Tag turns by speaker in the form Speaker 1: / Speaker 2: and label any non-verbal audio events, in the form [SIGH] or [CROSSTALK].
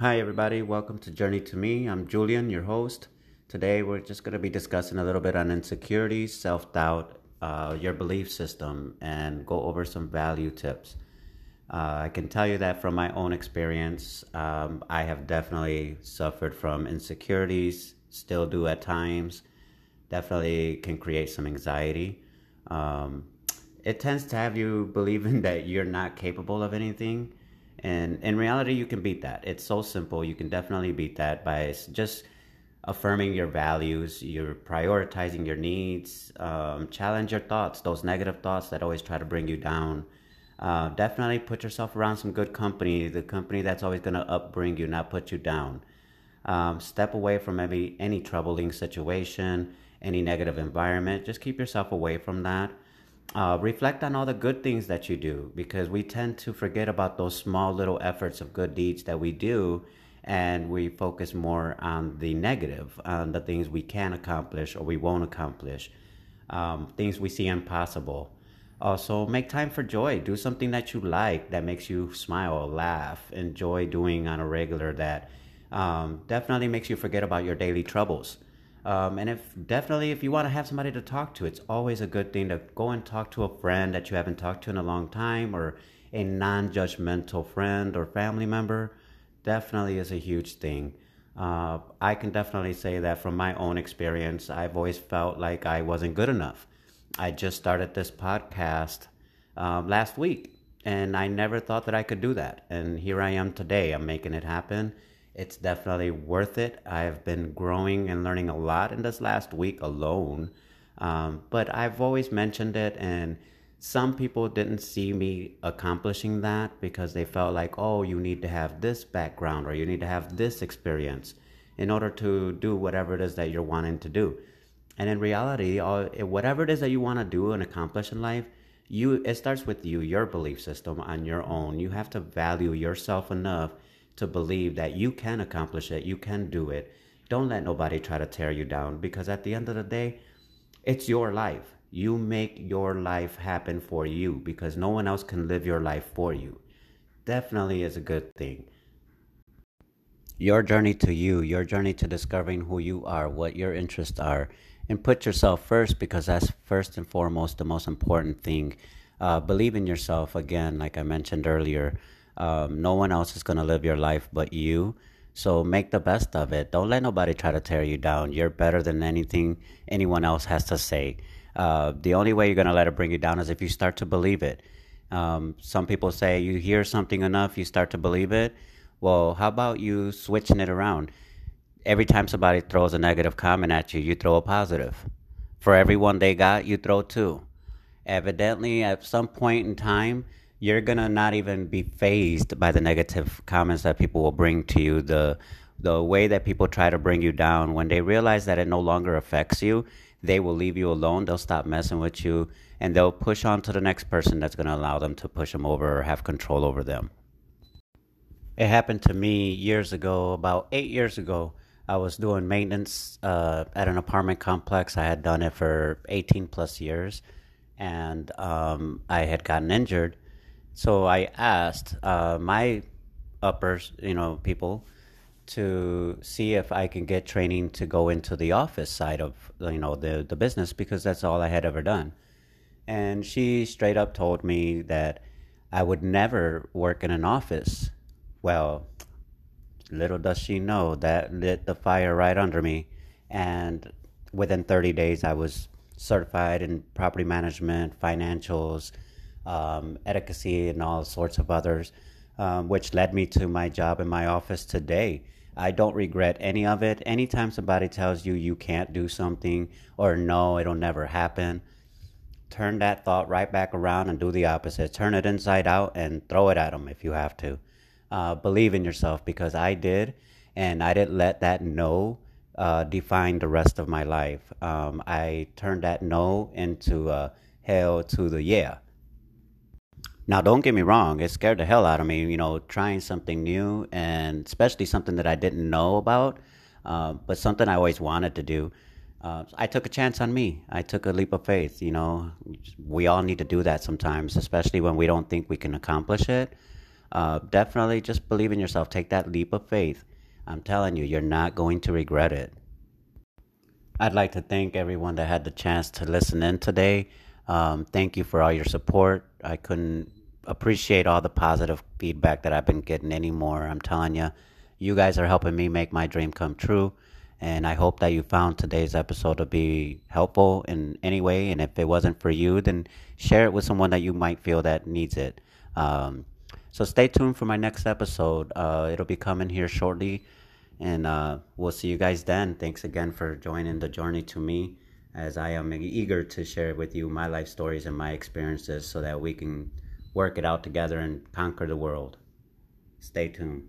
Speaker 1: Hi, everybody. Welcome to Journey to Me. I'm Julian, your host. Today, we're just going to be discussing a little bit on insecurities, self doubt, uh, your belief system, and go over some value tips. Uh, I can tell you that from my own experience, um, I have definitely suffered from insecurities, still do at times. Definitely can create some anxiety. Um, it tends to have you believing [LAUGHS] that you're not capable of anything and in reality, you can beat that. It's so simple. You can definitely beat that by just affirming your values, you're prioritizing your needs, um, challenge your thoughts, those negative thoughts that always try to bring you down. Uh, definitely put yourself around some good company, the company that's always going to upbring you, not put you down. Um, step away from maybe any troubling situation, any negative environment. Just keep yourself away from that uh, reflect on all the good things that you do because we tend to forget about those small little efforts of good deeds that we do and we focus more on the negative on the things we can accomplish or we won't accomplish um, things we see impossible. Also make time for joy. Do something that you like that makes you smile laugh enjoy doing on a regular that um, definitely makes you forget about your daily troubles um, and if definitely, if you want to have somebody to talk to, it's always a good thing to go and talk to a friend that you haven't talked to in a long time or a non judgmental friend or family member. Definitely is a huge thing. Uh, I can definitely say that from my own experience, I've always felt like I wasn't good enough. I just started this podcast um, last week and I never thought that I could do that. And here I am today. I'm making it happen it's definitely worth it. I've been growing and learning a lot in this last week alone. Um, but I've always mentioned it, and some people didn't see me accomplishing that because they felt like, oh, you need to have this background or you need to have this experience in order to do whatever it is that you're wanting to do. And in reality, whatever it is that you want to do and accomplish in life, you it starts with you, your belief system on your own. You have to value yourself enough to believe that you can accomplish it, you can do it. Don't let nobody try to tear you down because at the end of the day, it's your life. You make your life happen for you because no one else can live your life for you. Definitely is a good thing. Your journey to you, your journey to discovering who you are, what your interests are, and put yourself first because that's first and foremost the most important thing. Uh, believe in yourself again, like I mentioned earlier. Um, no one else is going to live your life but you. So make the best of it. Don't let nobody try to tear you down. You're better than anything anyone else has to say. Uh, the only way you're going to let it bring you down is if you start to believe it. Um, some people say you hear something enough, you start to believe it. Well, how about you switching it around? Every time somebody throws a negative comment at you, you throw a positive. For every one they got, you throw two. Evidently, at some point in time, you're gonna not even be fazed by the negative comments that people will bring to you. The the way that people try to bring you down when they realize that it no longer affects you they will leave you alone. They'll stop messing with you and they'll push on to the next person that's to allow them to push them over or have control over them. It happened to me years ago about eight years ago. I was doing maintenance uh, at an apartment complex. I had done it for 18 plus years and um, i had gotten injured so I asked uh, my uppers, you know, people to see if I can get training to go into the office side of you know the the business because that's all I had ever done. And she straight up told me that I would never work in an office. Well, little does she know that lit the fire right under me. And within 30 days, I was certified in property management, financials, um, and all sorts of others, um, which led me to my job in my office today. I don't regret any of it. Anytime somebody tells you you can't do something or no, it'll never happen, turn that thought right back around and do the opposite. Turn it inside out and throw it at them if you have to. Uh, believe in yourself because I did, and I didn't let that no uh, define the rest of my life. Um, I turned that no into a hell to the yeah. Now, don't get me wrong, it scared the hell out of me, you know, trying something new and especially something that I didn't know about, uh, but something I always wanted to do. Uh, I took a chance on me. I took a leap of faith, you know. We all need to do that sometimes, especially when we don't think we can accomplish it. uh, definitely just believe in yourself. Take that leap of faith. I'm telling you, you're not going to regret it. I'd like to thank everyone that had the chance to listen in today. Um, thank you for all your support. I couldn't appreciate all the positive feedback that I've been getting anymore. I'm telling you, you guys are helping me make my dream come true. And I hope that you found today's episode to be helpful in any way. And if it wasn't for you, then share it with someone that you might feel that needs it. Um, so stay tuned for my next episode. Uh, it'll be coming here shortly. And uh, we'll see you guys then. Thanks again for joining the journey to me as I am eager to share with you my life stories and my experiences so that we can work it out together and conquer the world. Stay tuned.